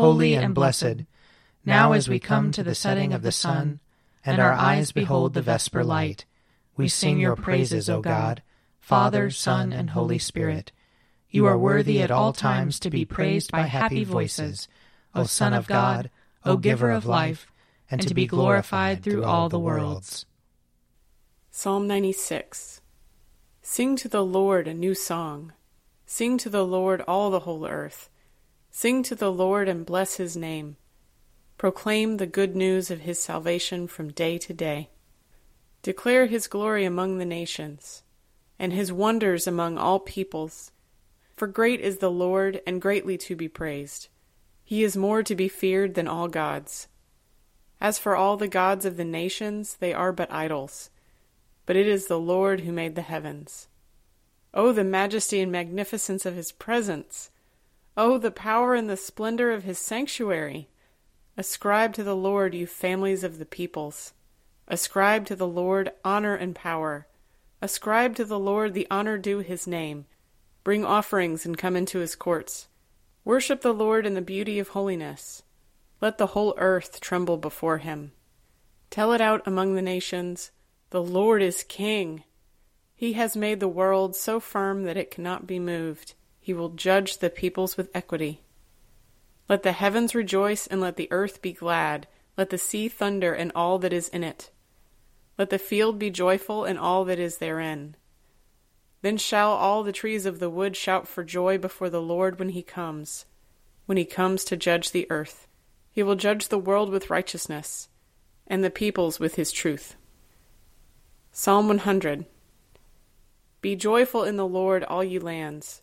holy and blessed, now as we come to the setting of the sun, and our eyes behold the vesper light, we sing your praises, O God, Father, Son, and Holy Spirit. You are worthy at all times to be praised by happy voices, O Son of God, O Giver of life, and to be glorified through all the worlds. Psalm 96 Sing to the Lord a new song. Sing to the Lord all the whole earth. Sing to the Lord and bless his name. Proclaim the good news of his salvation from day to day. Declare his glory among the nations, and his wonders among all peoples. For great is the Lord, and greatly to be praised. He is more to be feared than all gods. As for all the gods of the nations, they are but idols. But it is the Lord who made the heavens. Oh, the majesty and magnificence of his presence! Oh, the power and the splendor of his sanctuary! Ascribe to the Lord, you families of the peoples. Ascribe to the Lord honor and power. Ascribe to the Lord the honor due his name. Bring offerings and come into his courts. Worship the Lord in the beauty of holiness. Let the whole earth tremble before him. Tell it out among the nations The Lord is King. He has made the world so firm that it cannot be moved. He will judge the peoples with equity. Let the heavens rejoice, and let the earth be glad. Let the sea thunder, and all that is in it. Let the field be joyful, and all that is therein. Then shall all the trees of the wood shout for joy before the Lord when he comes, when he comes to judge the earth. He will judge the world with righteousness, and the peoples with his truth. Psalm 100 Be joyful in the Lord, all ye lands.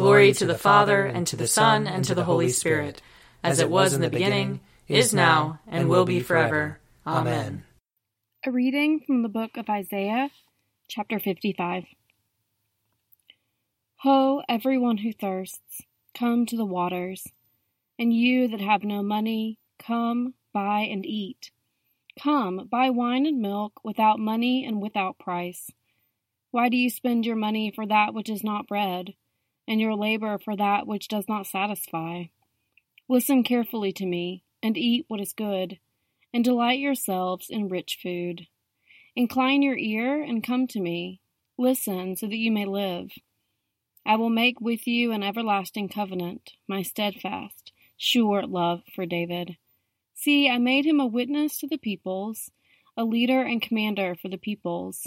Glory to the Father, and to the Son, and to the Holy Spirit, as it was in the beginning, is now, and will be forever. Amen. A reading from the book of Isaiah, chapter 55. Ho, everyone who thirsts, come to the waters, and you that have no money, come, buy and eat. Come, buy wine and milk without money and without price. Why do you spend your money for that which is not bread? And your labor for that which does not satisfy. Listen carefully to me, and eat what is good, and delight yourselves in rich food. Incline your ear and come to me. Listen so that you may live. I will make with you an everlasting covenant, my steadfast, sure love for David. See, I made him a witness to the peoples, a leader and commander for the peoples.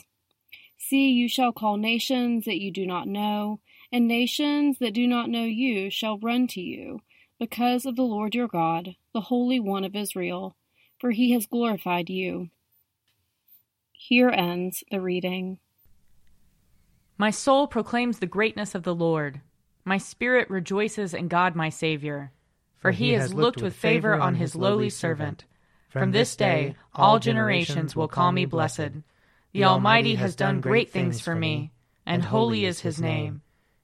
See, you shall call nations that you do not know and nations that do not know you shall run to you, because of the Lord your God, the Holy One of Israel, for he has glorified you. Here ends the reading. My soul proclaims the greatness of the Lord. My spirit rejoices in God my Saviour, for he, he has looked with favor on his lowly servant. From this day all generations will call me blessed. The Almighty has done great things for me, and holy is his name.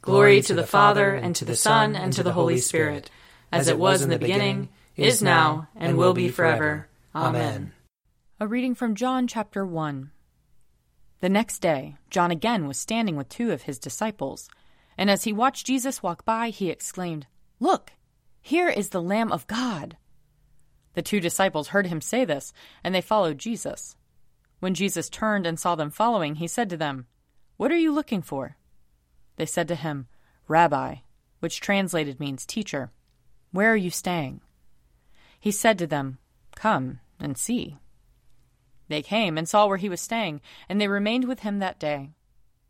Glory to the Father, and to the Son, and to the Holy Spirit, as it was in the beginning, is now, and will be forever. Amen. A reading from John chapter 1. The next day, John again was standing with two of his disciples, and as he watched Jesus walk by, he exclaimed, Look, here is the Lamb of God. The two disciples heard him say this, and they followed Jesus. When Jesus turned and saw them following, he said to them, What are you looking for? They said to him, Rabbi, which translated means teacher, where are you staying? He said to them, Come and see. They came and saw where he was staying, and they remained with him that day.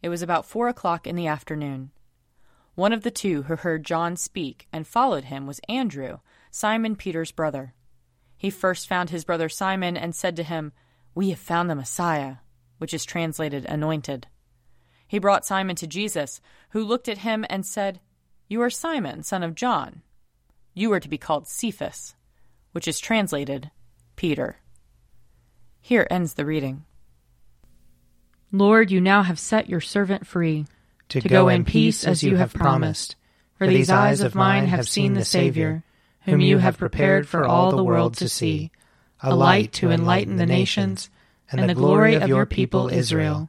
It was about four o'clock in the afternoon. One of the two who heard John speak and followed him was Andrew, Simon Peter's brother. He first found his brother Simon and said to him, We have found the Messiah, which is translated anointed. He brought Simon to Jesus, who looked at him and said, You are Simon, son of John. You are to be called Cephas, which is translated Peter. Here ends the reading. Lord, you now have set your servant free to, to go in peace as you have promised. For these eyes of mine have seen the Savior, whom you have prepared for all the world to see, a light to enlighten the nations, and the glory of your people Israel.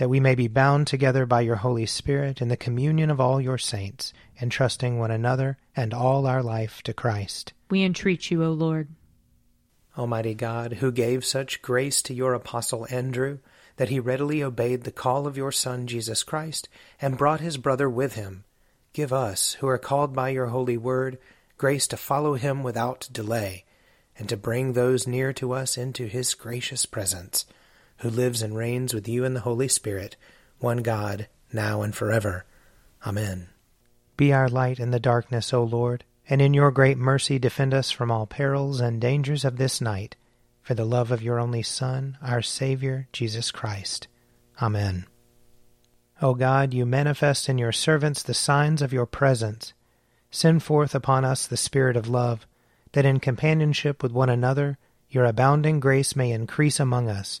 That we may be bound together by your Holy Spirit in the communion of all your saints, entrusting one another and all our life to Christ. We entreat you, O Lord. Almighty God, who gave such grace to your apostle Andrew, that he readily obeyed the call of your Son Jesus Christ, and brought his brother with him, give us, who are called by your holy word, grace to follow him without delay, and to bring those near to us into his gracious presence, who lives and reigns with you in the Holy Spirit, one God, now and forever. Amen. Be our light in the darkness, O Lord, and in your great mercy defend us from all perils and dangers of this night, for the love of your only Son, our Saviour, Jesus Christ. Amen. O God, you manifest in your servants the signs of your presence. Send forth upon us the Spirit of love, that in companionship with one another your abounding grace may increase among us,